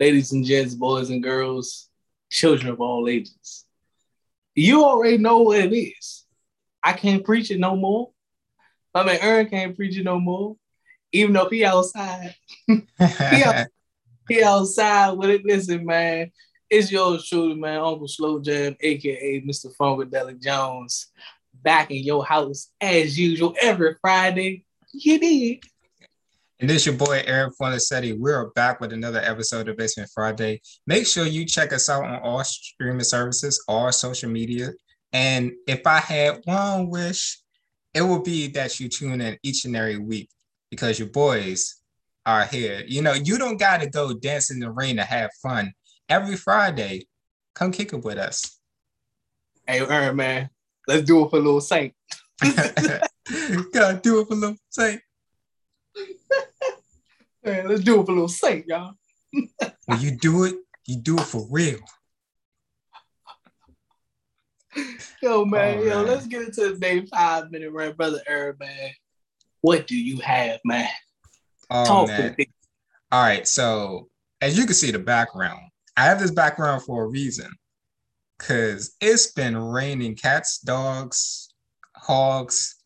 ladies and gents, boys and girls, children of all ages. You already know what it is. I can't preach it no more. I mean, Aaron can't preach it no more, even though he outside. he, out, he outside with it. Listen, man, it's yours truly, man, Uncle Slow Jam, aka Mr. Funkadelic Jones, back in your house as usual every Friday. You did. And this your boy Aaron Fornasetti. We're back with another episode of Basement Friday. Make sure you check us out on all streaming services, all social media. And if I had one wish, it would be that you tune in each and every week because your boys are here. You know, you don't got to go dance in the rain to have fun. Every Friday, come kick it with us. Hey, Aaron, man, let's do it for a little Saint. Gotta do it for a little Saint. Man, let's do it for a little Saint, y'all. when you do it, you do it for real. Yo, man, oh, yo, man. let's get into the day five minute rant, brother Aaron, man. What do you have, man? Oh, Talk man. All right, so as you can see the background, I have this background for a reason. Cause it's been raining cats, dogs, hogs,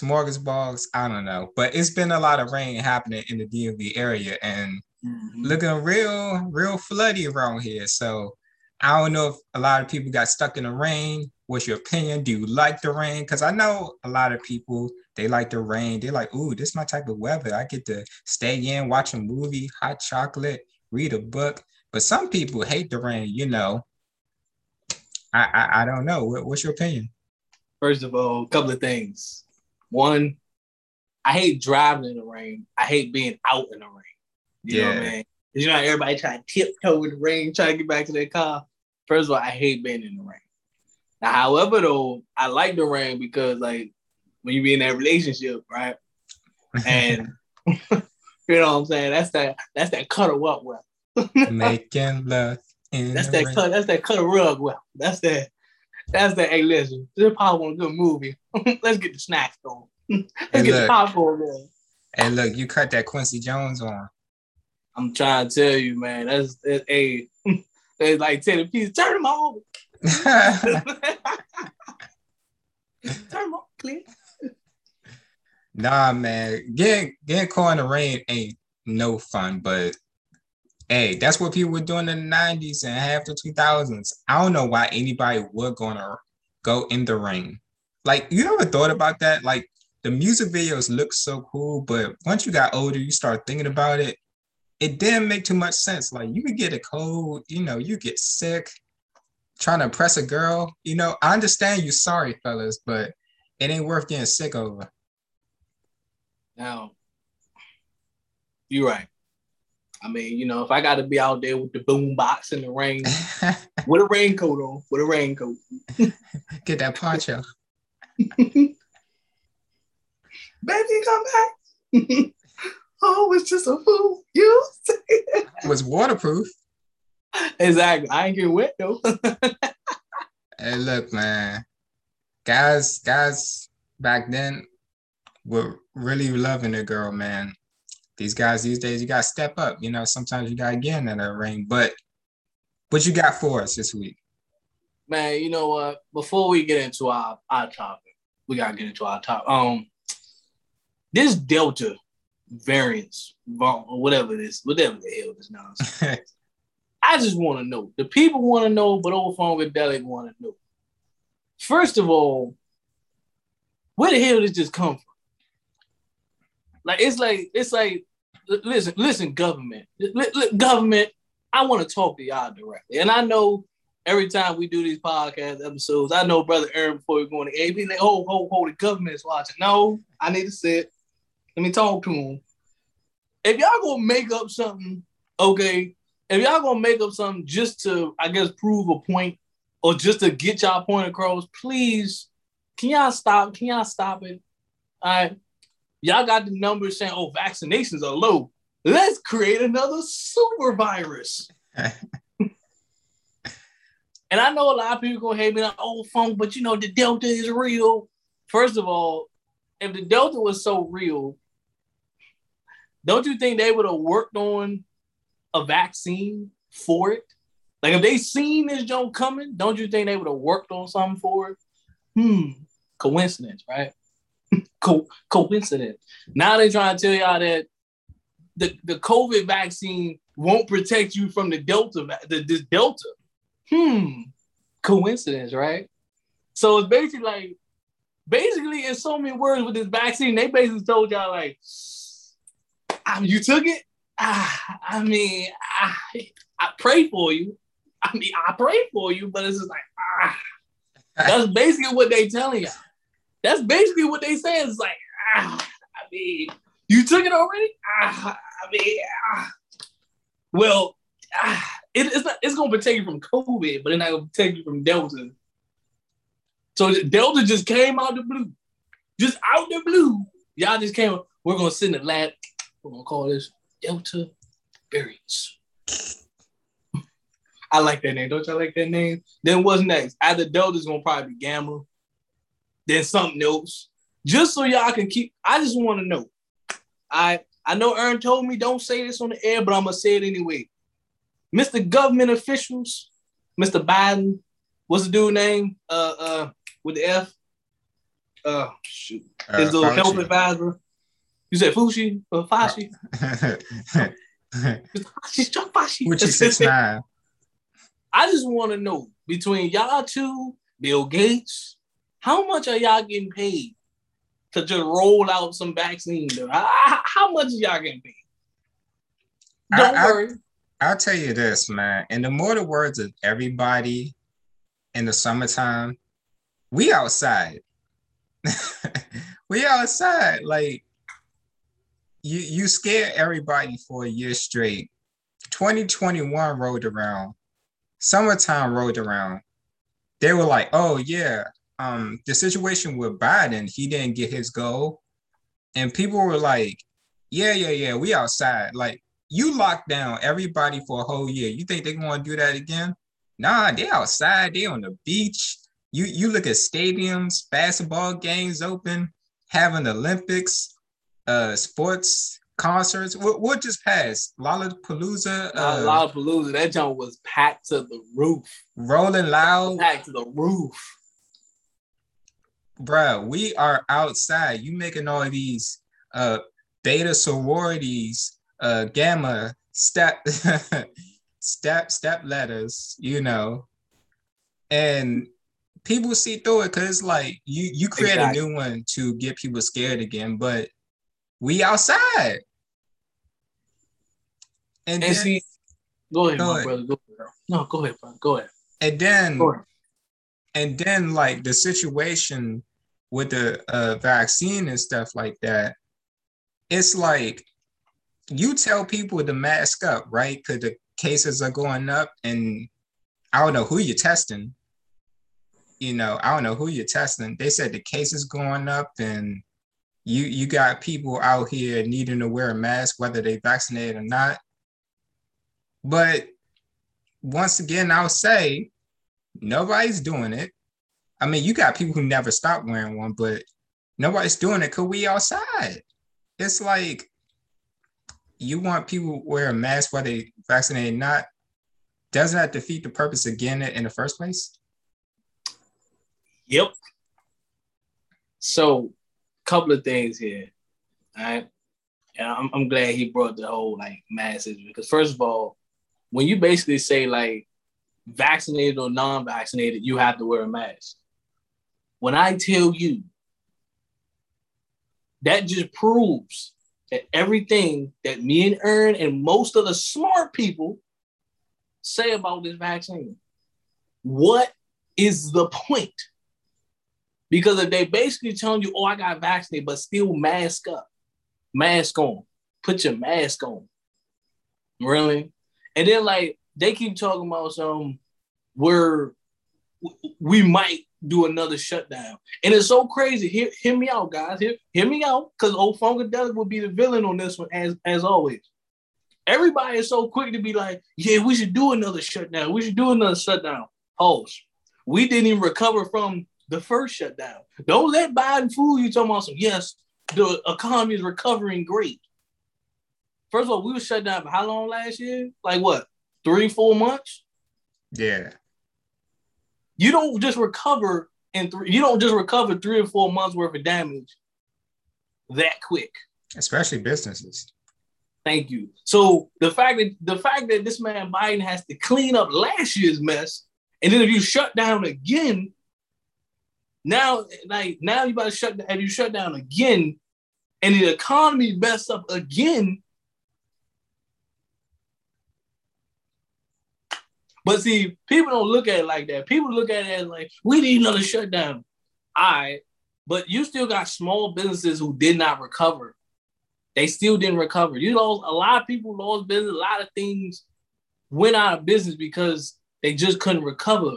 smorgasbords. I don't know, but it's been a lot of rain happening in the DMV area and mm-hmm. looking real, real floody around here. So I don't know if a lot of people got stuck in the rain. What's your opinion? Do you like the rain? Because I know a lot of people they like the rain. They're like, "Ooh, this is my type of weather. I get to stay in, watch a movie, hot chocolate, read a book." But some people hate the rain. You know, I I, I don't know. What, what's your opinion? First of all, a couple of things. One, I hate driving in the rain. I hate being out in the rain. You yeah. know what I mean? You know, everybody try to tiptoe in the rain, try to get back to their car. First of all, I hate being in the rain. Now, however, though, I like the rain because like when you be in that relationship, right? And you know what I'm saying? That's that that's that cuddle up well. Making love. that's that cut, that's that cut a rug well. That's that that's that hey listen, this probably want a good movie. Let's get the snacks going. Let's hey, look, the popcorn going. Hey look, you cut that Quincy Jones on. I'm trying to tell you, man. That's a They like ten piece. Turn them on. Turn them on, clear. Nah, man. Getting getting caught in the rain ain't no fun, but hey, that's what people were doing in the 90s and half the 2000s. I don't know why anybody would gonna go in the rain. Like, you ever thought about that? Like, the music videos look so cool, but once you got older, you start thinking about it it didn't make too much sense. Like you could get a cold, you know, you get sick trying to impress a girl. You know, I understand you sorry, fellas, but it ain't worth getting sick over. Now, you're right. I mean, you know, if I got to be out there with the boom box in the rain, with a raincoat on, with a raincoat, get that poncho. Baby, come back. oh, it's just a fool. You it was waterproof. Exactly. I ain't getting wet though. hey, look, man. Guys, guys back then were really loving the girl, man. These guys these days, you gotta step up. You know, sometimes you gotta get in that ring. But what you got for us this week? Man, you know what? Before we get into our, our topic, we gotta get into our topic. Um, this Delta variants, whatever it is, whatever the hell this nonsense. I just want to know. The people want to know, but Old Funkadelic want to know. First of all, where the hell did this come from? Like it's like it's like listen, listen, government, government. I want to talk to y'all directly, and I know every time we do these podcast episodes, I know brother Aaron before we go going to AB, like, oh, oh, oh, the government is watching. No, I need to sit. Let me talk to him. If y'all gonna make up something, okay, if y'all gonna make up something just to, I guess, prove a point or just to get y'all point across, please, can y'all stop? Can y'all stop it? All right. Y'all got the numbers saying, oh, vaccinations are low. Let's create another super virus. and I know a lot of people gonna hate me like, oh, funk, but you know, the Delta is real. First of all, if the Delta was so real, don't you think they would have worked on a vaccine for it? Like if they seen this joke coming, don't you think they would have worked on something for it? Hmm, coincidence, right? Co- coincidence. Now they trying to tell y'all that the, the COVID vaccine won't protect you from the Delta, the, this Delta. Hmm, coincidence, right? So it's basically like, basically in so many words with this vaccine, they basically told y'all like, ah, you took it. Ah, I mean, I, I pray for you. I mean, I pray for you, but it's just like, ah. That's basically what they telling y'all. That's basically what they say. It's like, ah, I mean, you took it already? Ah, I mean, ah. well, ah, it, it's not, it's gonna protect you from COVID, but it's not gonna protect you from Delta. So Delta just came out the blue, just out the blue. Y'all just came. We're gonna send a lab. We're gonna call this Delta variants. I like that name. Don't y'all like that name? Then what's next? After Delta's gonna probably be Gamma. Then something else. Just so y'all can keep. I just want to know. I I know Ern told me don't say this on the air, but I'm gonna say it anyway. Mr. Government officials, Mr. Biden, what's the dude name? Uh uh with the F. Uh shoot. Uh, His little Fauci. health advisor. You said Fushi or Fashi? Fashi. Which is six nine. I just want to know between y'all two, Bill Gates, how much are y'all getting paid to just roll out some vaccine? How, how much are y'all getting paid? Don't I, worry. I, I'll tell you this, man. In the more the words of everybody in the summertime, we outside. we outside. Like you you scare everybody for a year straight. 2021 rolled around summertime rolled around, they were like, oh yeah, um, the situation with Biden, he didn't get his goal. And people were like, yeah, yeah, yeah, we outside. Like you locked down everybody for a whole year. You think they're gonna do that again? Nah, they outside, they on the beach. You you look at stadiums, basketball games open, having Olympics, uh sports concerts. What, what just passed? Lollapalooza. Uh, Lollapalooza. That jump was packed to the roof. Rolling loud. Packed to the roof. Bruh, we are outside. You making all these uh beta sororities, uh gamma step step step letters, you know, and people see through it because it's like you you create exactly. a new one to get people scared again, but we outside. And, and then, see, go ahead, go my ahead. brother. Go ahead. No, go ahead, bro. Go ahead. And then, ahead. and then, like the situation with the uh, vaccine and stuff like that, it's like you tell people to mask up, right? Because the cases are going up, and I don't know who you're testing. You know, I don't know who you're testing. They said the cases going up, and you you got people out here needing to wear a mask whether they vaccinated or not. But once again i'll say nobody's doing it. I mean you got people who never stop wearing one but nobody's doing it could we outside. It's like you want people wear a mask whether they vaccinated or not. Doesn't that defeat the purpose again in the first place? Yep. So couple of things here. All right. And I'm, I'm glad he brought the whole like message because first of all, when you basically say like vaccinated or non-vaccinated, you have to wear a mask. When I tell you that just proves that everything that me and Ern and most of the smart people say about this vaccine. What is the point? Because if they basically telling you, oh, I got vaccinated, but still mask up, mask on, put your mask on. Really? And then like they keep talking about some where we might do another shutdown. And it's so crazy. Hear, hear me out, guys. Hear, hear me out, because old Funkadelic will be the villain on this one, as as always. Everybody is so quick to be like, yeah, we should do another shutdown. We should do another shutdown. Host. We didn't even recover from the first shutdown. Don't let Biden fool you talking about some, yes, the economy is recovering great. first of all, we were shut down for how long last year? Like what? Three, four months? Yeah. You don't just recover in three. You don't just recover three or four months worth of damage that quick. Especially businesses. Thank you. So the fact that the fact that this man Biden has to clean up last year's mess, and then if you shut down again, now like now you about to shut. Have you shut down again, and the economy messed up again? But see, people don't look at it like that. People look at it like, we need another shutdown. All right. But you still got small businesses who did not recover. They still didn't recover. You know, a lot of people lost business. A lot of things went out of business because they just couldn't recover.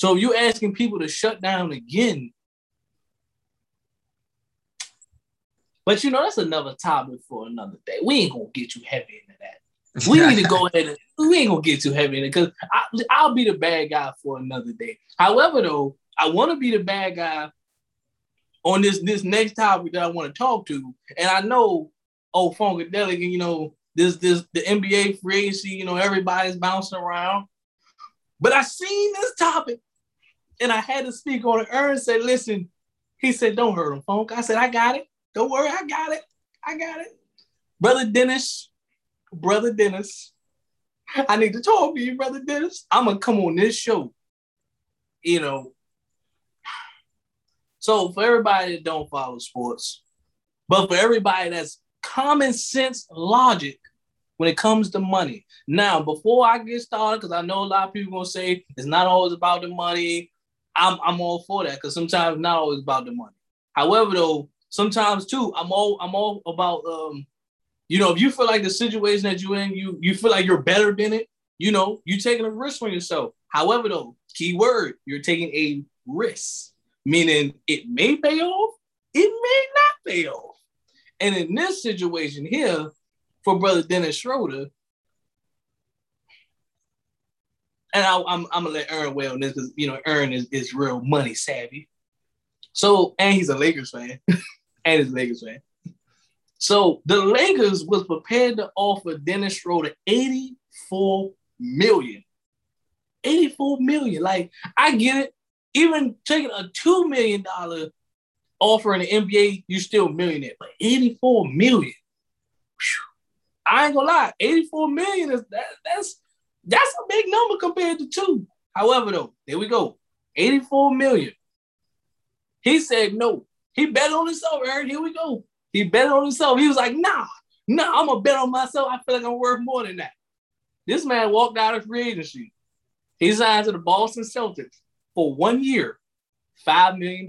So if you're asking people to shut down again, but you know, that's another topic for another day. We ain't gonna get you heavy into that. We need to go ahead and we ain't gonna get too heavy in it because I'll be the bad guy for another day. However, though, I want to be the bad guy on this this next topic that I want to talk to, and I know, oh, Funkadelic, you know, this this the NBA free agency, you know, everybody's bouncing around, but I seen this topic, and I had to speak on it. Aaron said, "Listen," he said, "Don't hurt him, Funk." I said, "I got it. Don't worry, I got it. I got it." Brother Dennis, brother Dennis. I need to talk to you, brother Dennis. I'm gonna come on this show. You know. So for everybody that don't follow sports, but for everybody that's common sense logic when it comes to money. Now, before I get started, because I know a lot of people gonna say it's not always about the money. I'm I'm all for that because sometimes not always about the money. However, though, sometimes too, I'm all I'm all about um you know, if you feel like the situation that you're in, you you feel like you're better than it, you know, you're taking a risk on yourself. However, though, key word, you're taking a risk, meaning it may pay off, it may not pay off. And in this situation here, for brother Dennis Schroeder, and I, am I'm, I'm gonna let Aaron weigh on this because you know Aaron is, is real money savvy. So and he's a Lakers fan, and he's a Lakers fan. So the Lakers was prepared to offer Dennis Schroeder 84 million. 84 million. Like, I get it. Even taking a $2 million offer in the NBA, you still a millionaire. But 84 million. Whew. I ain't gonna lie, 84 million is that, that's that's a big number compared to two. However, though, there we go. 84 million. He said no. He bet on himself, Aaron. Here we go. He bet on himself. He was like, nah, nah, I'm gonna bet on myself. I feel like I'm worth more than that. This man walked out of free agency. He signed to the Boston Celtics for one year, $5 million.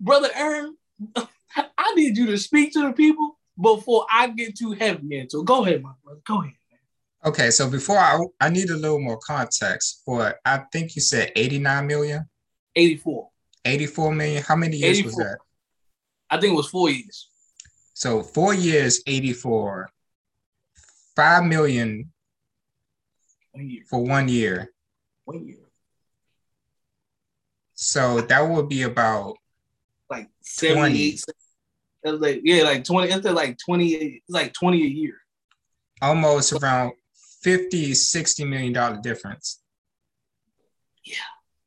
Brother Aaron, I need you to speak to the people before I get too heavy into it. Go ahead, my brother. Go ahead. Okay, so before I I need a little more context for I think you said 89 million. 84. 84 million. How many years 84. was that? I think it was four years. So four years, 84. Five million one for one year. One year. So that would be about like 78. It was like, yeah, like 20, it's like 20, it's like 20 a year. Almost around 50, 60 million dollar difference. Yeah.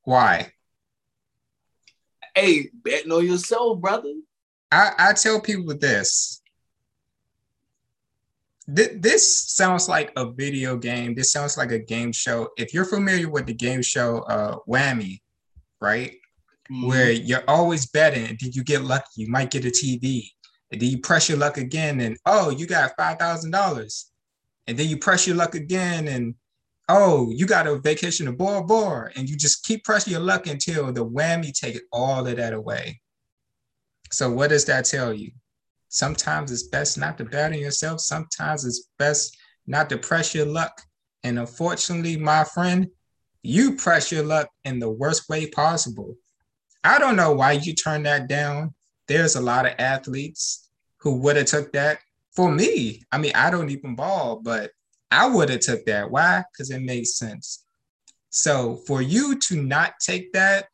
Why? Hey, betting on yourself, brother. I, I tell people this. this sounds like a video game. This sounds like a game show. If you're familiar with the game show uh, Whammy, right? Mm-hmm. Where you're always betting, and then you get lucky, you might get a TV. And then you press your luck again, and oh, you got five thousand dollars. And then you press your luck again, and oh, you got a vacation to Bora Bora, and you just keep pressing your luck until the whammy take all of that away. So what does that tell you? Sometimes it's best not to bet on yourself. Sometimes it's best not to press your luck. And unfortunately, my friend, you press your luck in the worst way possible. I don't know why you turned that down. There's a lot of athletes who would have took that. For me, I mean, I don't even ball, but I would have took that. Why? Because it made sense. So for you to not take that,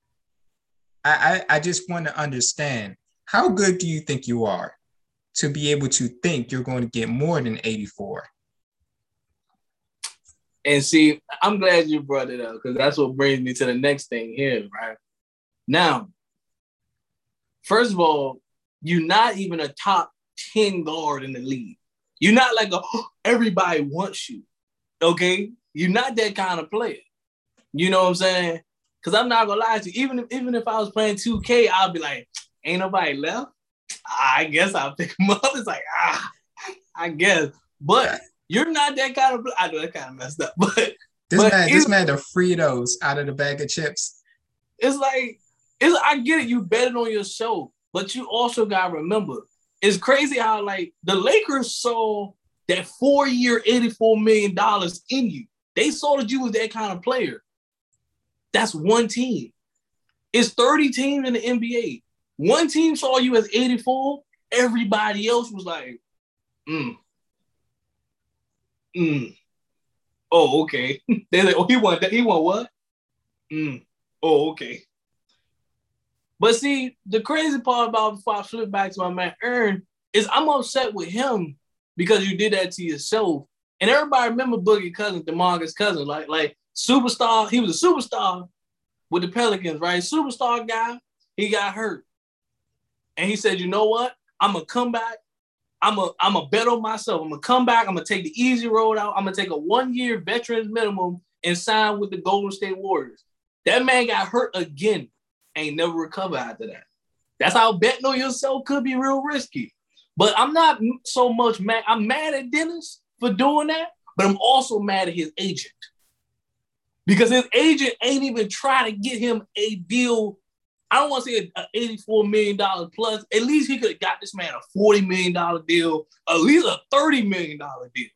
I, I, I just want to understand how good do you think you are to be able to think you're going to get more than 84? And see, I'm glad you brought it up because that's what brings me to the next thing here, right? Now, first of all, you're not even a top 10 guard in the league. You're not like a oh, everybody wants you. Okay? You're not that kind of player. You know what I'm saying? Because I'm not gonna lie to you. Even if even if I was playing 2K, I'll be like, ain't nobody left. I guess I'll pick him up. It's like, ah, I guess. But you're not that kind of. I know that kind of messed up, but this but man, this man, the Fritos out of the bag of chips. It's like, it's. I get it. You betted on yourself, but you also gotta remember, it's crazy how like the Lakers saw that four year, eighty four million dollars in you. They saw that you was that kind of player. That's one team. It's 30 teams in the NBA. One team saw you as 84. Everybody else was like, mm, Mm. Oh, okay. They're like, oh, he won that. He won what? Mm. Oh, okay. But see, the crazy part about before I flip back to my man Ern is I'm upset with him because you did that to yourself. And everybody remember Boogie Cousin, DeMarcus Cousin, like like superstar. He was a superstar with the Pelicans, right? Superstar guy. He got hurt, and he said, "You know what? I'm gonna come back I'm a I'm a bet on myself. I'm gonna come back. I'm gonna take the easy road out. I'm gonna take a one year veterans minimum and sign with the Golden State Warriors. That man got hurt again, ain't never recovered after that. That's how betting on yourself could be real risky. But I'm not so much mad. I'm mad at Dennis for doing that, but I'm also mad at his agent because his agent ain't even trying to get him a deal I don't want to say an $84 million plus. At least he could have got this man a $40 million deal, at least a $30 million deal.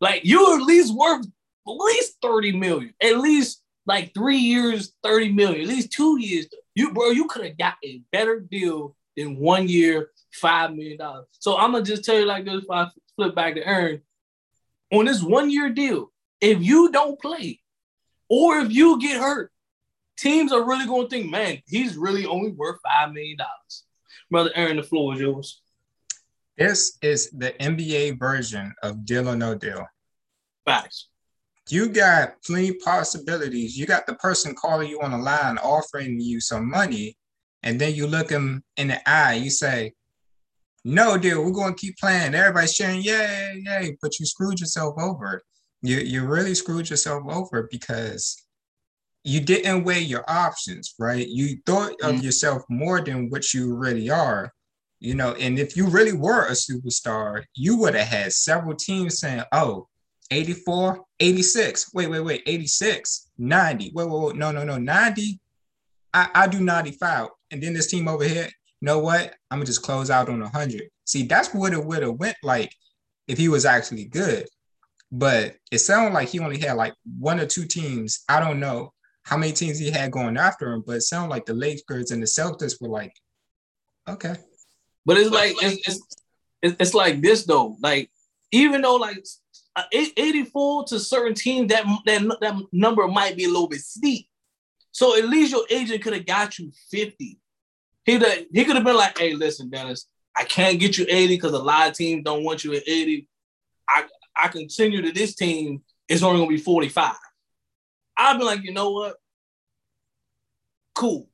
Like you're at least worth at least 30 million, at least like three years, 30 million, at least two years. You bro, you could have got a better deal than one year, five million dollars. So I'm gonna just tell you like this if I flip back to Ern. On this one year deal, if you don't play, or if you get hurt, teams are really going to think, man, he's really only worth $5 million. Brother Aaron, the floor is yours. This is the NBA version of deal or no deal. Facts. You got plenty possibilities. You got the person calling you on the line offering you some money, and then you look him in the eye. You say, "No dude, We're going to keep playing." Everybody's cheering, "Yay, yay!" But you screwed yourself over. You you really screwed yourself over because you didn't weigh your options, right? You thought of mm. yourself more than what you really are, you know. And if you really were a superstar, you would have had several teams saying, oh, 84, 86. Wait, wait, wait, 86, 90. Wait, wait, wait. No, no, no, 90. I, I do 95. And then this team over here, you know what? I'm gonna just close out on 100. See, that's what it would have went like if he was actually good. But it sounded like he only had like one or two teams. I don't know how many teams he had going after him, but it sounded like the Lakers and the Celtics were like, okay. But it's like it's it's, it's like this though. Like even though like Uh, 84 to certain teams, that, that that number might be a little bit steep. So at least your agent could have got you 50. He he could have been like, hey, listen, Dennis, I can't get you 80 because a lot of teams don't want you at 80. I I continue to this team, it's only gonna be 45. I'd be like, you know what? Cool.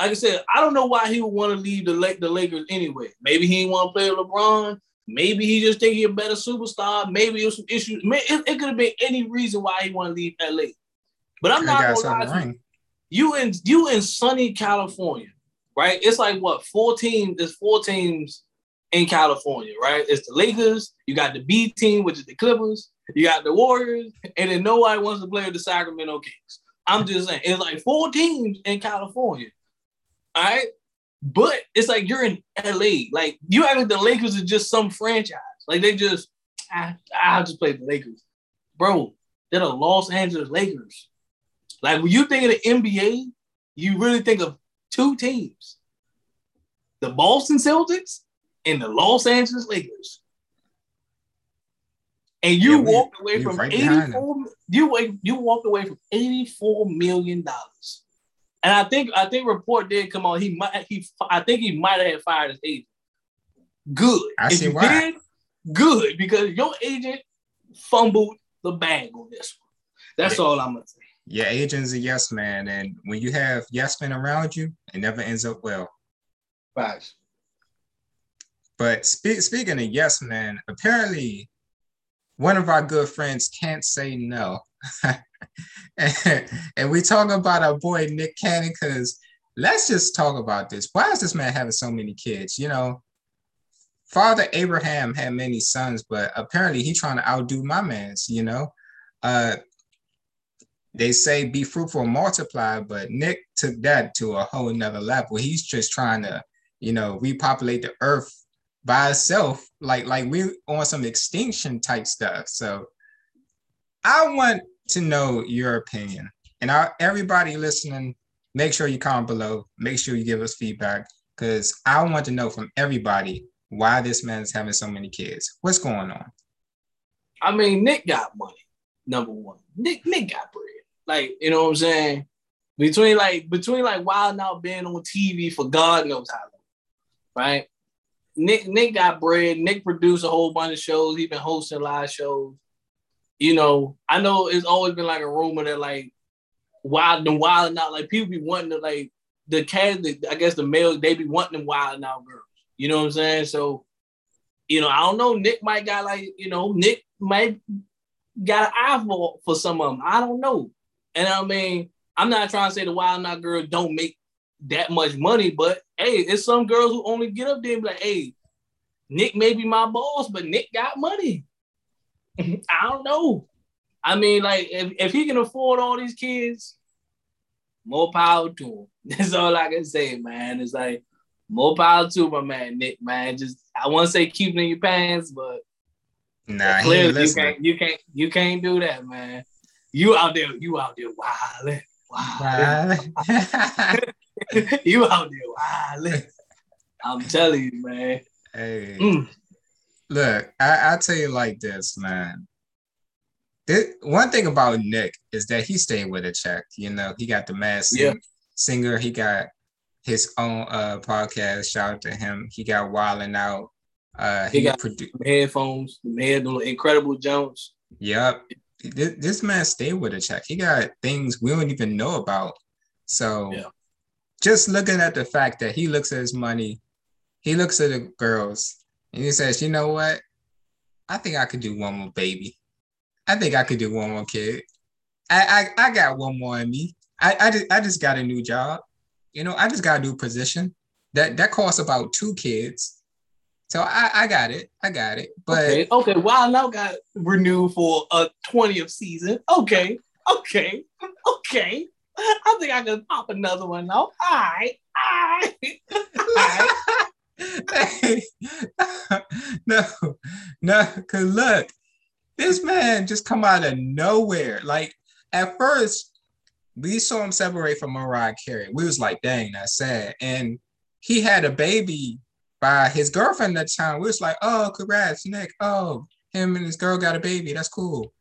Like I said, I don't know why he would want to leave the the Lakers anyway. Maybe he want to play with LeBron. Maybe he just think he's a better superstar. Maybe it was some issues. It, it could have been any reason why he want to leave LA. But I'm not gonna lie to you. You in you in sunny California, right? It's like what four teams? There's four teams in California, right? It's the Lakers. You got the B team, which is the Clippers. You got the Warriors, and then nobody wants to play with the Sacramento Kings. I'm just saying, it's like four teams in California. All right. But it's like you're in LA. Like you act like the Lakers are just some franchise. Like they just, I, I'll just play the Lakers. Bro, they're the Los Angeles Lakers. Like when you think of the NBA, you really think of two teams. The Boston Celtics and the Los Angeles Lakers and you yeah, walked away from right 84 you you walked away from 84 million dollars And I think I think report did come on. He might he I think he might have fired his agent. Good. I if see why. Did, good because your agent fumbled the bag on this one. That's yeah. all I'm gonna say. Your agent's a yes man, and when you have yes men around you, it never ends up well. Facts. But spe- speaking of yes man, apparently one of our good friends can't say no. And, and, we talk about our boy Nick Cannon because let's just talk about this. Why is this man having so many kids? You know, Father Abraham had many sons, but apparently he trying to outdo my man's, you know. Uh they say be fruitful and multiply, but Nick took that to a whole nother level. He's just trying to, you know, repopulate the earth by itself, like like we on some extinction type stuff. So I want to know your opinion. And I, everybody listening, make sure you comment below. Make sure you give us feedback because I want to know from everybody why this man is having so many kids. What's going on? I mean, Nick got money. Number one, Nick Nick got bread. Like you know what I'm saying. Between like between like Wild 'N Out being on TV for God knows how long, right? Nick Nick got bread. Nick produced a whole bunch of shows. He been hosting live shows. You know, I know it's always been like a rumor that like wild and wild and out like people be wanting to like the cast. I guess the males they be wanting them wild and out girls. You know what I'm saying? So, you know, I don't know. Nick might got like you know Nick might got an eye for for some of them. I don't know. And I mean, I'm not trying to say the wild out girls don't make that much money, but hey, it's some girls who only get up there and be like, hey, Nick may be my boss, but Nick got money. I don't know. I mean, like, if, if he can afford all these kids, more power to him. That's all I can say, man. It's like more power to my man Nick, man. Just I want to say keep it in your pants, but nah, clearly you can't you can't you can't do that, man. You out there, you out there wilding, wilding. you out there wilding. I'm telling you, man. Hey, mm. Look, I, I tell you like this, man. This, one thing about Nick is that he stayed with a check. You know, he got the mass yeah. singer. He got his own uh podcast. Shout out to him. He got Wilding Out. Uh, he, he got produ- headphones. The Incredible Jones. Yep. This, this man stayed with a check. He got things we don't even know about. So yeah just looking at the fact that he looks at his money, he looks at the girls, and he says, "You know what? I think I could do one more baby. I think I could do one more kid. I I, I got one more in me. I I just, I just got a new job. You know, I just got a new position. That that costs about two kids. So I, I got it. I got it. But okay, okay. Well, now got renewed for a 20th season. Okay, okay, okay. I think I can pop another one though. All right, all right. no, no, cause look, this man just come out of nowhere. Like at first, we saw him separate from Mariah Carey. We was like, dang, that's sad. And he had a baby by his girlfriend at the time. We was like, oh, congrats, Nick. Oh, him and his girl got a baby. That's cool.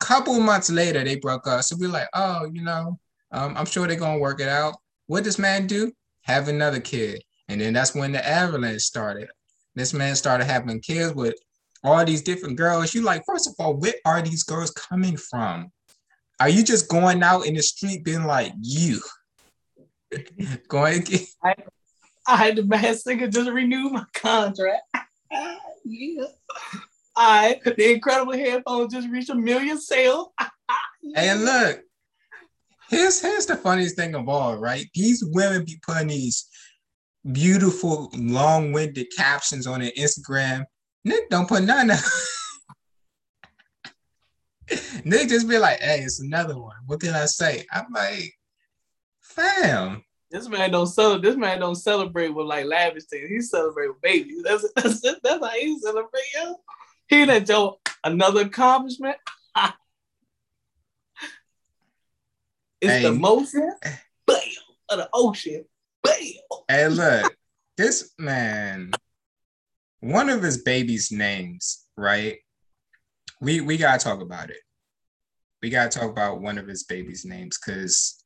Couple months later, they broke up. So we are like, oh, you know, um, I'm sure they're gonna work it out. What does man do? Have another kid, and then that's when the avalanche started. This man started having kids with all these different girls. You like, first of all, where are these girls coming from? Are you just going out in the street being like you? going I, I had the bad singer just renew my contract. yeah. I the incredible headphones just reached a million sales. and look, Here's here's the funniest thing of all, right? These women be putting these beautiful, long-winded captions on their Instagram. Nick don't put none of Nick just be like, hey, it's another one. What can I say? I'm like, fam. This man don't celebrate. This man don't celebrate with like lavish things. He celebrate with babies. That's that's, that's how he celebrate. Yo. He that Joe another accomplishment. It's hey. the motion, bam, of the ocean. Hey, look, this man, one of his baby's names, right? We we gotta talk about it. We gotta talk about one of his baby's names because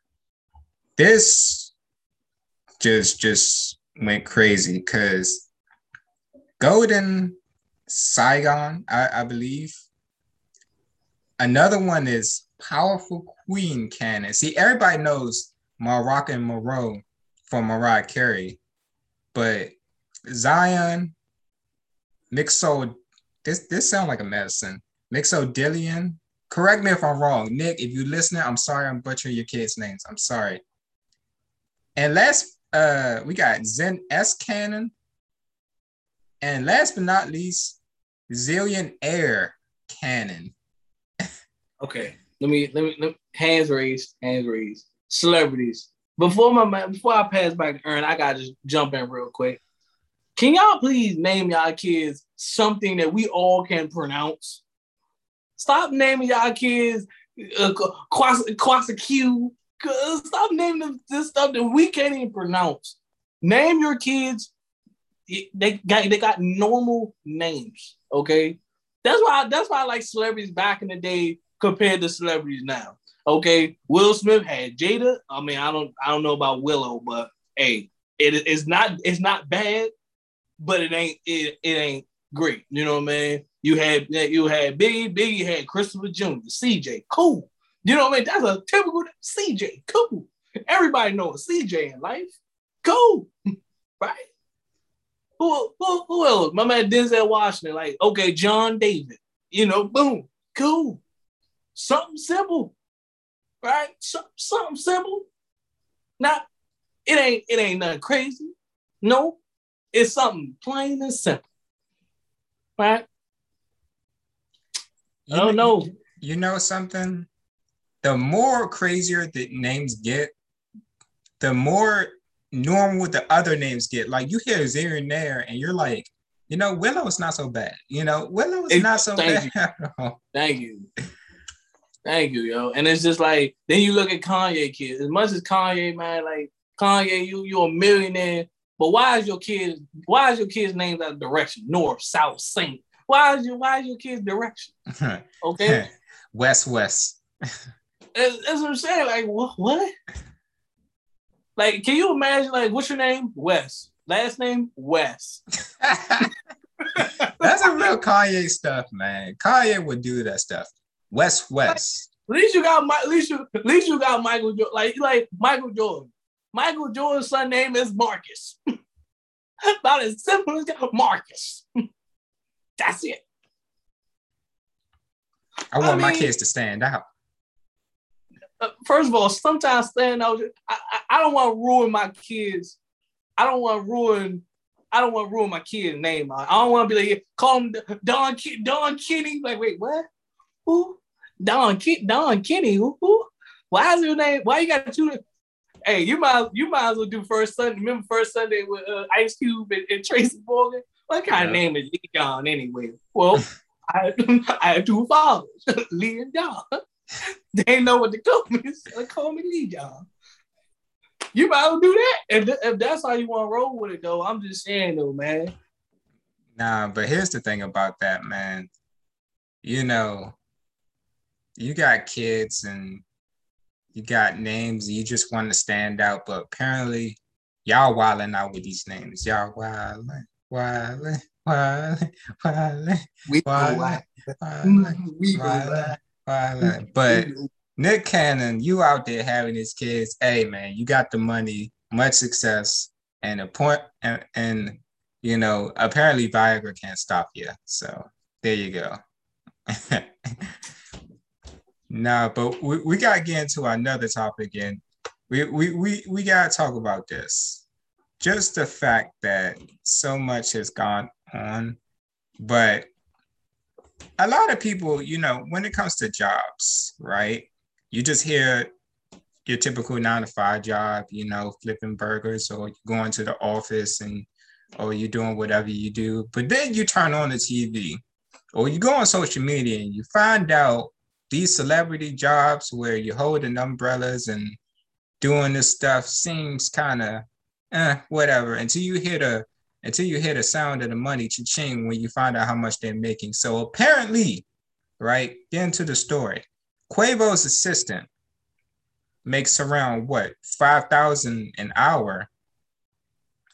this just just went crazy because Golden Sagon, I, I believe. Another one is Powerful Queen Cannon. See, everybody knows Morocco and Monroe from Mariah Carey, but Zion, Mixo, this this sound like a medicine. Mixolydian. Correct me if I'm wrong, Nick. If you're listening, I'm sorry I'm butchering your kids' names. I'm sorry. And last, uh, we got Zen S Cannon. And last but not least, Zillion Heir Cannon. okay, let me, let me let hands raised, hands raised. Celebrities. Before my before I pass back to Ern, I gotta just jump in real quick. Can y'all please name y'all kids something that we all can pronounce? Stop naming y'all kids uh, Q. Stop naming them this stuff that we can't even pronounce. Name your kids. They got they got normal names. Okay, that's why that's why I like celebrities back in the day compared to celebrities now. Okay, Will Smith had Jada. I mean, I don't I don't know about Willow, but hey, it is not it's not bad, but it ain't it, it ain't great. You know what I mean? You had you had Biggie, Biggie had Christopher Jr., CJ, cool. You know what I mean? That's a typical CJ, cool. Everybody knows CJ in life, cool, right? Who, who, who else? My man Denzel Washington, like, okay, John David, you know, boom, cool. Something simple, right? Some, something simple. Not, it ain't, it ain't nothing crazy. No, it's something plain and simple. Right? You I don't know. You know something? The more crazier the names get, the more normal the other names get. Like you hear Zillionaire and there, and you're like, you know, Willow is not so bad. You know, Willow is not so Thank bad. You. Thank you. Thank you, yo. And it's just like then you look at Kanye kids. As much as Kanye, man, like Kanye, you you a millionaire. But why is your kids? Why is your kids named that direction? North, South, Saint. Why is your Why is your kids direction? Okay. west, West. that's, that's, what I'm saying. Like what? What? Like, can you imagine? Like, what's your name? West. Last name West. that's a real Kanye stuff, man. Kanye would do that stuff. West, West. At least you got my. At least you. At least you got Michael. Jordan. Like, like Michael Jordan. Michael Jordan's son name is Marcus. About as simple as Marcus. That's it. I want I mean, my kids to stand out. Uh, first of all, sometimes stand out. I, I, I don't want to ruin my kids. I don't want to ruin. I don't want to ruin my kid's name. I don't want to be like call him Don Don Kenny. Like wait, what? Who? Don Don Kenny? Who? who? Why is your name? Why you got two? Hey, you might you might as well do first Sunday. Remember first Sunday with uh, Ice Cube and, and Tracy Morgan. What kind yeah. of name is Lee John anyway? Well, I, I have two fathers, Lee and John. They know what to call me, so they call me Lee John. You might well do that. If, if that's how you want to roll with it, though, I'm just saying, though, man. Nah, but here's the thing about that, man. You know, you got kids and you got names, you just want to stand out, but apparently y'all wilding out with these names. Y'all wilding. Wale, Wale, Wale, we Wale, Wale, Wale. But Nick Cannon, you out there having his kids. Hey man, you got the money, much success, and a point, and, and you know apparently Viagra can't stop you. So there you go. nah, but we, we gotta get into another topic again. We we we we gotta talk about this just the fact that so much has gone on, but a lot of people, you know, when it comes to jobs, right? You just hear your typical nine to five job, you know, flipping burgers or going to the office and or you're doing whatever you do. But then you turn on the TV or you go on social media and you find out these celebrity jobs where you're holding umbrellas and doing this stuff seems kind of eh, whatever, until you hear the until you hear the sound of the money cha-ching when you find out how much they're making. So apparently, right, get into the story. Quavo's assistant makes around what five thousand an hour,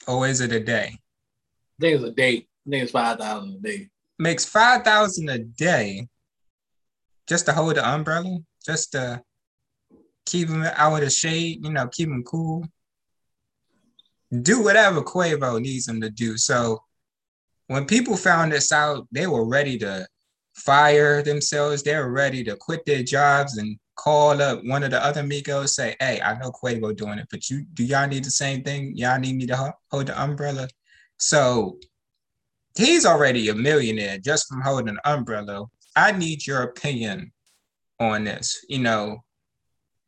or is it a day? I think it's a day. I think it's five thousand a day. Makes five thousand a day, just to hold the umbrella, just to keep him out of the shade. You know, keep him cool. Do whatever Quavo needs him to do. So when people found this out, they were ready to fire themselves. They were ready to quit their jobs and call up one of the other Migos, say, "Hey, I know Quavo doing it, but you do y'all need the same thing? Y'all need me to hold the umbrella." So he's already a millionaire just from holding an umbrella. I need your opinion on this. You know,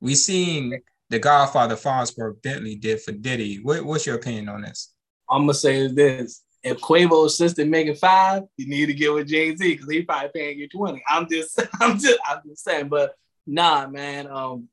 we seen the Godfather Fonzworth Bentley did for Diddy. What, what's your opinion on this? I'm gonna say this: if Quavo assistant making five, you need to get with Jay Z because he probably paying you twenty. I'm just, I'm just, I'm just saying. But nah, man. Um,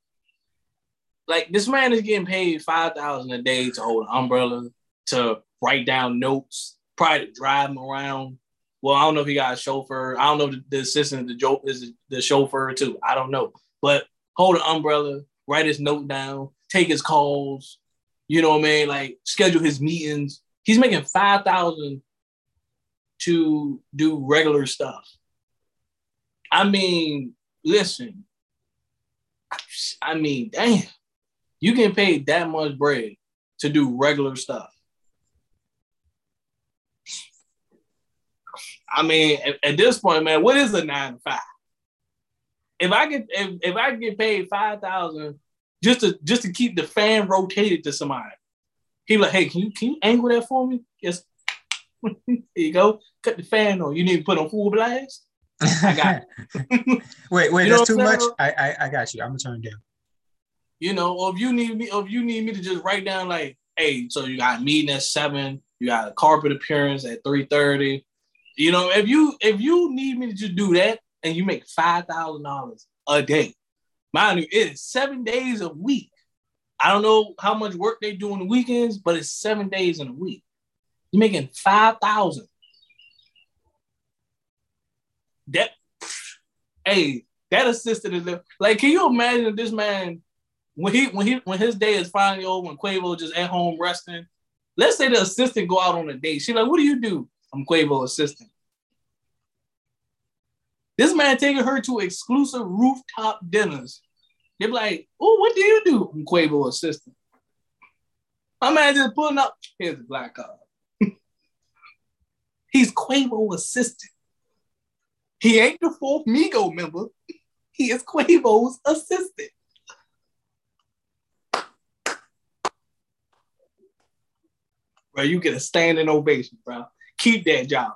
like this man is getting paid five thousand a day to hold an umbrella, to write down notes, probably to drive him around. Well, I don't know if he got a chauffeur. I don't know the, the assistant, the joke is the chauffeur too. I don't know, but hold an umbrella, write his note down, take his calls. You know what I mean? Like schedule his meetings. He's making five thousand to do regular stuff. I mean, listen, I mean, damn, you can pay that much bread to do regular stuff. I mean, at, at, this point, man, what is a nine to five? If I get if, if I get paid five thousand just to just to keep the fan rotated to somebody, he like, hey, can you can you angle that for me? Yes. Here you go. Cut the fan on. You need to put on full blast. I got it. wait, wait, that's too much. I, I I got you. I'm gonna turn down. You know, or if you need me, or if you need me to just write down like, hey, so you got a meeting at seven, you got a carpet appearance at three thirty. You know, if you if you need me to do that and you make five thousand dollars a day, mind you, it is seven days a week. I don't know how much work they do on the weekends, but it's seven days in a week. You're making five thousand that hey, that assistant is like, can you imagine this man when he when he when his day is finally over, when Quavo just at home resting? Let's say the assistant go out on a date. She's like, what do you do? I'm Quavo assistant. This man taking her to exclusive rooftop dinners. They're like, oh, what do you do? I'm Quavo assistant. My man just pulling up. Here's the black card. He's Quavo assistant. He ain't the fourth Migo member. He is Quavo's assistant. Bro, you get a standing ovation, bro. Keep that job.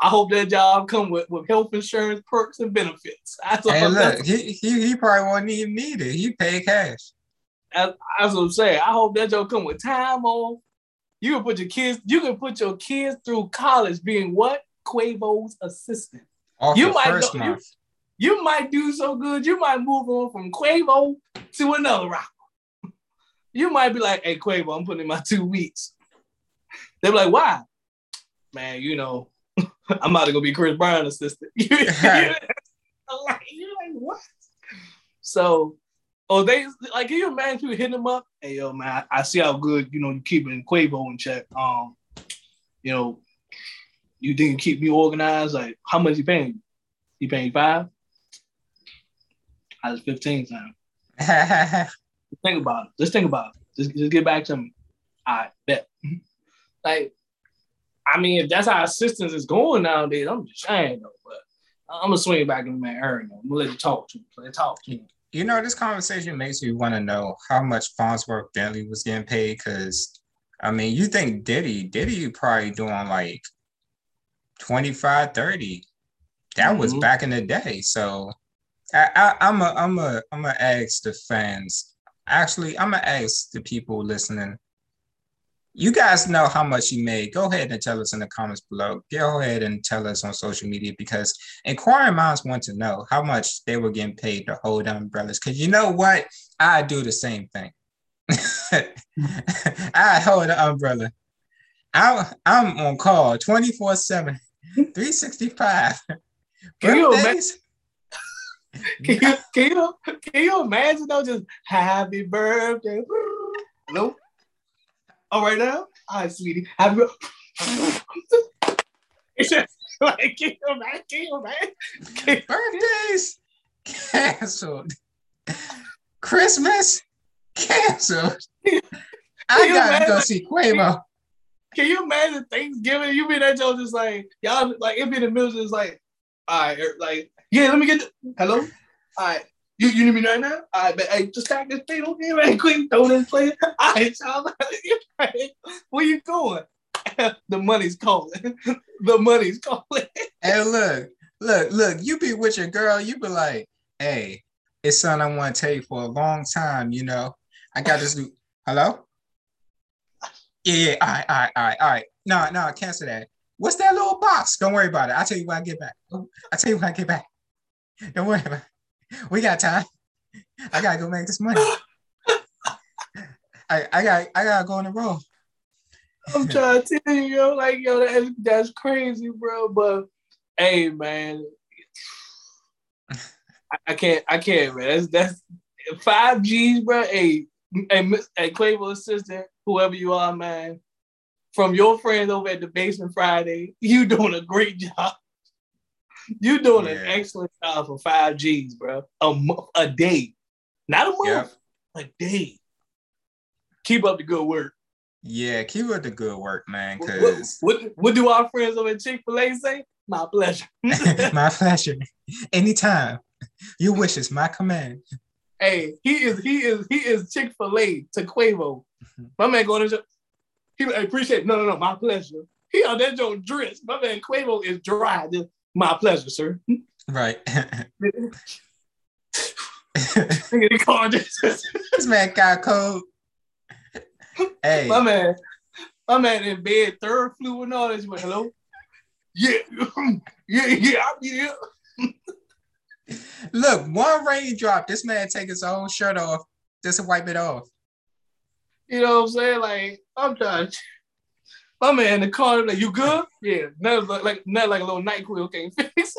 I hope that job come with, with health insurance, perks, and benefits. That's hey, look, he, he, he probably won't even need it. He paid cash. That's, that's what I'm saying. I hope that job come with time off. You can put your kids, you can put your kids through college being what? Quavo's assistant. Off you might first go, month. You, you, might do so good. You might move on from Quavo to another rapper. You might be like, "Hey, Quavo, I'm putting in my two weeks." They're like, "Why?" Man, you know, I'm about to go be Chris Brown assistant. you're, like, you're like, what? So, oh, they like, can you imagine you hitting them up? Hey, yo, man, I, I see how good you know you keeping Quavo in check. Um, you know, you you keep me organized? Like, how much you paying? You You paying five? I was 15 times. think about it. Just think about it. Just, just get back to me. I bet. like, I mean, if that's how assistance is going nowadays, I'm just saying though. But I'm gonna swing back to man Aaron. I'm gonna let you talk to him. Let talk to him. You know, this conversation makes me want to know how much Fonzworth Bentley was getting paid. Because, I mean, you think Diddy, Diddy you probably doing like 25, 30. That mm-hmm. was back in the day. So I, I, am a I'm a I'm gonna ask the fans. Actually, I'm gonna ask the people listening. You guys know how much you made. Go ahead and tell us in the comments below. Go ahead and tell us on social media because inquiring minds want to know how much they were getting paid to hold umbrellas. Because you know what? I do the same thing. I hold an umbrella. I, I'm on call 24 7 365. Can you, imagine, Can you can you can you imagine though? Just happy birthday. Hello. All right now, all right, sweetie. Happy birthday. it's just like can you imagine? Can you imagine? Birthdays canceled. Christmas canceled. I gotta go see Quavo. Can you imagine Thanksgiving? You be that Joe just like y'all like it be in the middle just like, all right, er, like yeah, let me get the, hello. All right, you you need me right now? Right, but hey, just stack this thing okay, man. Quick, throw this play. All right, y'all. Where you going? the money's calling. the money's calling. hey, look, look, look. You be with your girl. You be like, hey, it's something I want to tell you for a long time. You know, I got this new. Hello. Yeah, yeah. All right, all right, all right, all right. No, no, I cancel that. What's that little box? Don't worry about it. I'll tell you when I get back. I'll tell you when I get back. Don't worry about it. We got time. I gotta go make this money. I, I got I gotta go on the road. I'm trying to tell you, yo, like yo, that, that's crazy, bro. But hey, man, I, I can't, I can't, man. That's that's five G's, bro. Hey, hey, hey, Quavo assistant, whoever you are, man, from your friends over at the Basement Friday, you doing a great job. You doing yeah. an excellent job for five G's, bro. A a day, not a month, yep. a day. Keep up the good work. Yeah, keep up the good work, man. Cause what, what, what do our friends over at Chick Fil A say? My pleasure. my pleasure. Anytime. Your wish is my command. Hey, he is he is he is Chick Fil A to Quavo. Mm-hmm. My man going to he I appreciate no no no my pleasure. He on that joint drenched. My man Quavo is dry. Just, my pleasure, sir. Right. this man got cold. Hey, my man, my man in bed, third flu and all this. Went, hello. Yeah, yeah, yeah, I'm here. Look, one raindrop, this man take his own shirt off just to wipe it off. You know what I'm saying? Like, I'm trying. My man in the car, like, you good? Yeah, not like not like a little NyQuil can't fix.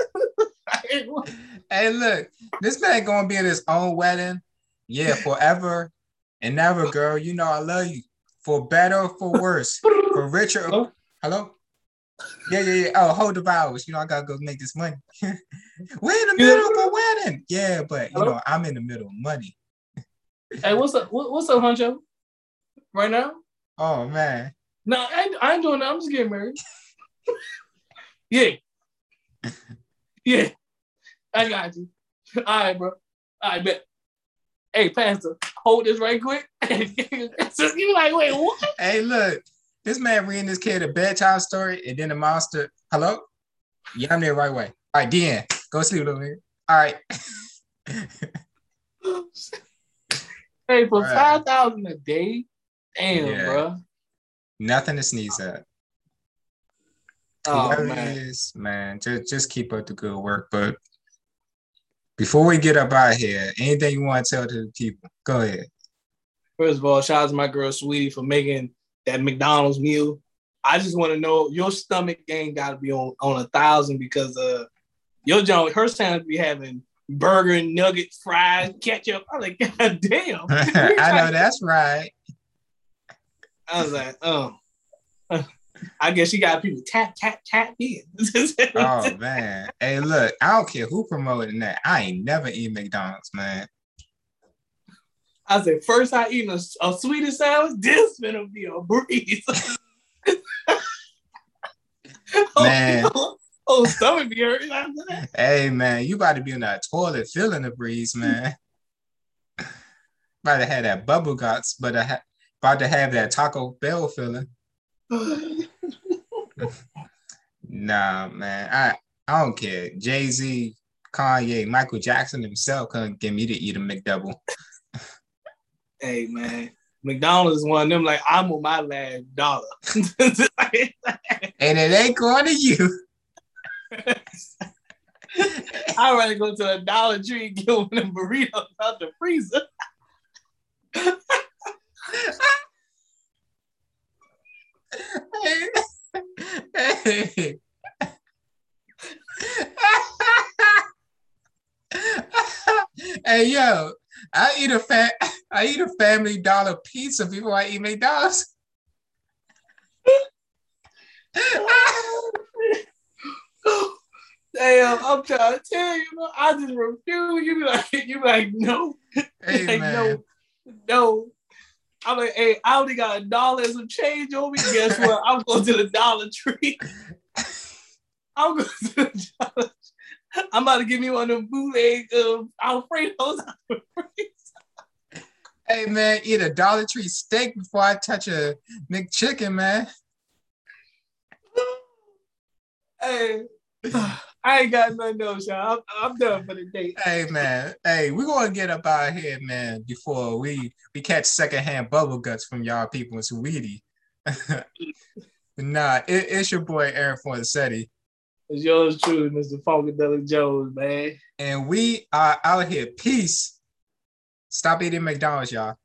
hey, look, this man gonna be in his own wedding. Yeah, forever and never, girl. You know I love you. For better, for worse, for richer. Hello? Hello? Yeah, yeah, yeah. Oh, hold the vows. You know, I gotta go make this money. We're in the middle of a wedding. Yeah, but you Hello? know, I'm in the middle of money. hey, what's up? What's up, Huncho? Right now? Oh man. No, I, I ain't doing that. I'm just getting married. yeah. Yeah. I got you. All right, bro. I bet. Hey, Pastor, hold this right quick. so you like, wait, what? Hey, look. This man reading this kid a bedtime story, and then the monster. Hello? Yeah, I'm there right way. All right, Dan, go sleep over here. All right. hey, for right. five thousand a day, damn, yeah. bro. Nothing to sneeze at. Oh, man. Is, man, just just keep up the good work. But before we get up out here, anything you want to tell to the people? Go ahead. First of all, shout out to my girl Sweetie for making that McDonald's meal. I just want to know your stomach game got to be on on a thousand because uh your John her sandwich be having burger, nuggets, fries, ketchup. I'm like, God damn. I know that's right. I was like, oh. I guess you got people tap tap tap in. oh man, hey, look, I don't care who promoting that. I ain't never eat McDonald's, man. I said, first I eat a, a Swedish sandwich, this gonna be a breeze. Oh, man. Oh, oh, stomach be hurt. Hey man, you about to be in that toilet feeling the breeze, man. about to have that bubble guts, but I ha- about to have that Taco Bell feeling. nah, man, I I don't care. Jay Z, Kanye, Michael Jackson himself couldn't get me to eat a McDouble hey man, McDonald's is one of them. Like I'm on my last dollar, and it ain't going to you. I'd rather go to a Dollar Tree and get one of them burritos out the freezer. hey. yo, I eat a fat I eat a family dollar pizza before I eat McDonald's. Damn, I'm trying to tell you, I just refuse. You be like, you be like, no, hey, like, man. no, no. I'm like, hey, I only got a dollar and some change on me. Guess what? I'm going to the Dollar Tree. I'm going to the I'm about to give me one of them bootleg uh, Alfredos. hey man, eat a Dollar Tree steak before I touch a McChicken, man. hey. I ain't got nothing else, y'all. I'm, I'm done for the day. Hey man, hey, we're gonna get up out here, man, before we we catch secondhand bubble guts from y'all people in Sweetie. nah, it, it's your boy Aaron Fonsetti. It's yours truly, Mr. Funkadelic Jones, man. And we are out here. Peace. Stop eating McDonald's, y'all.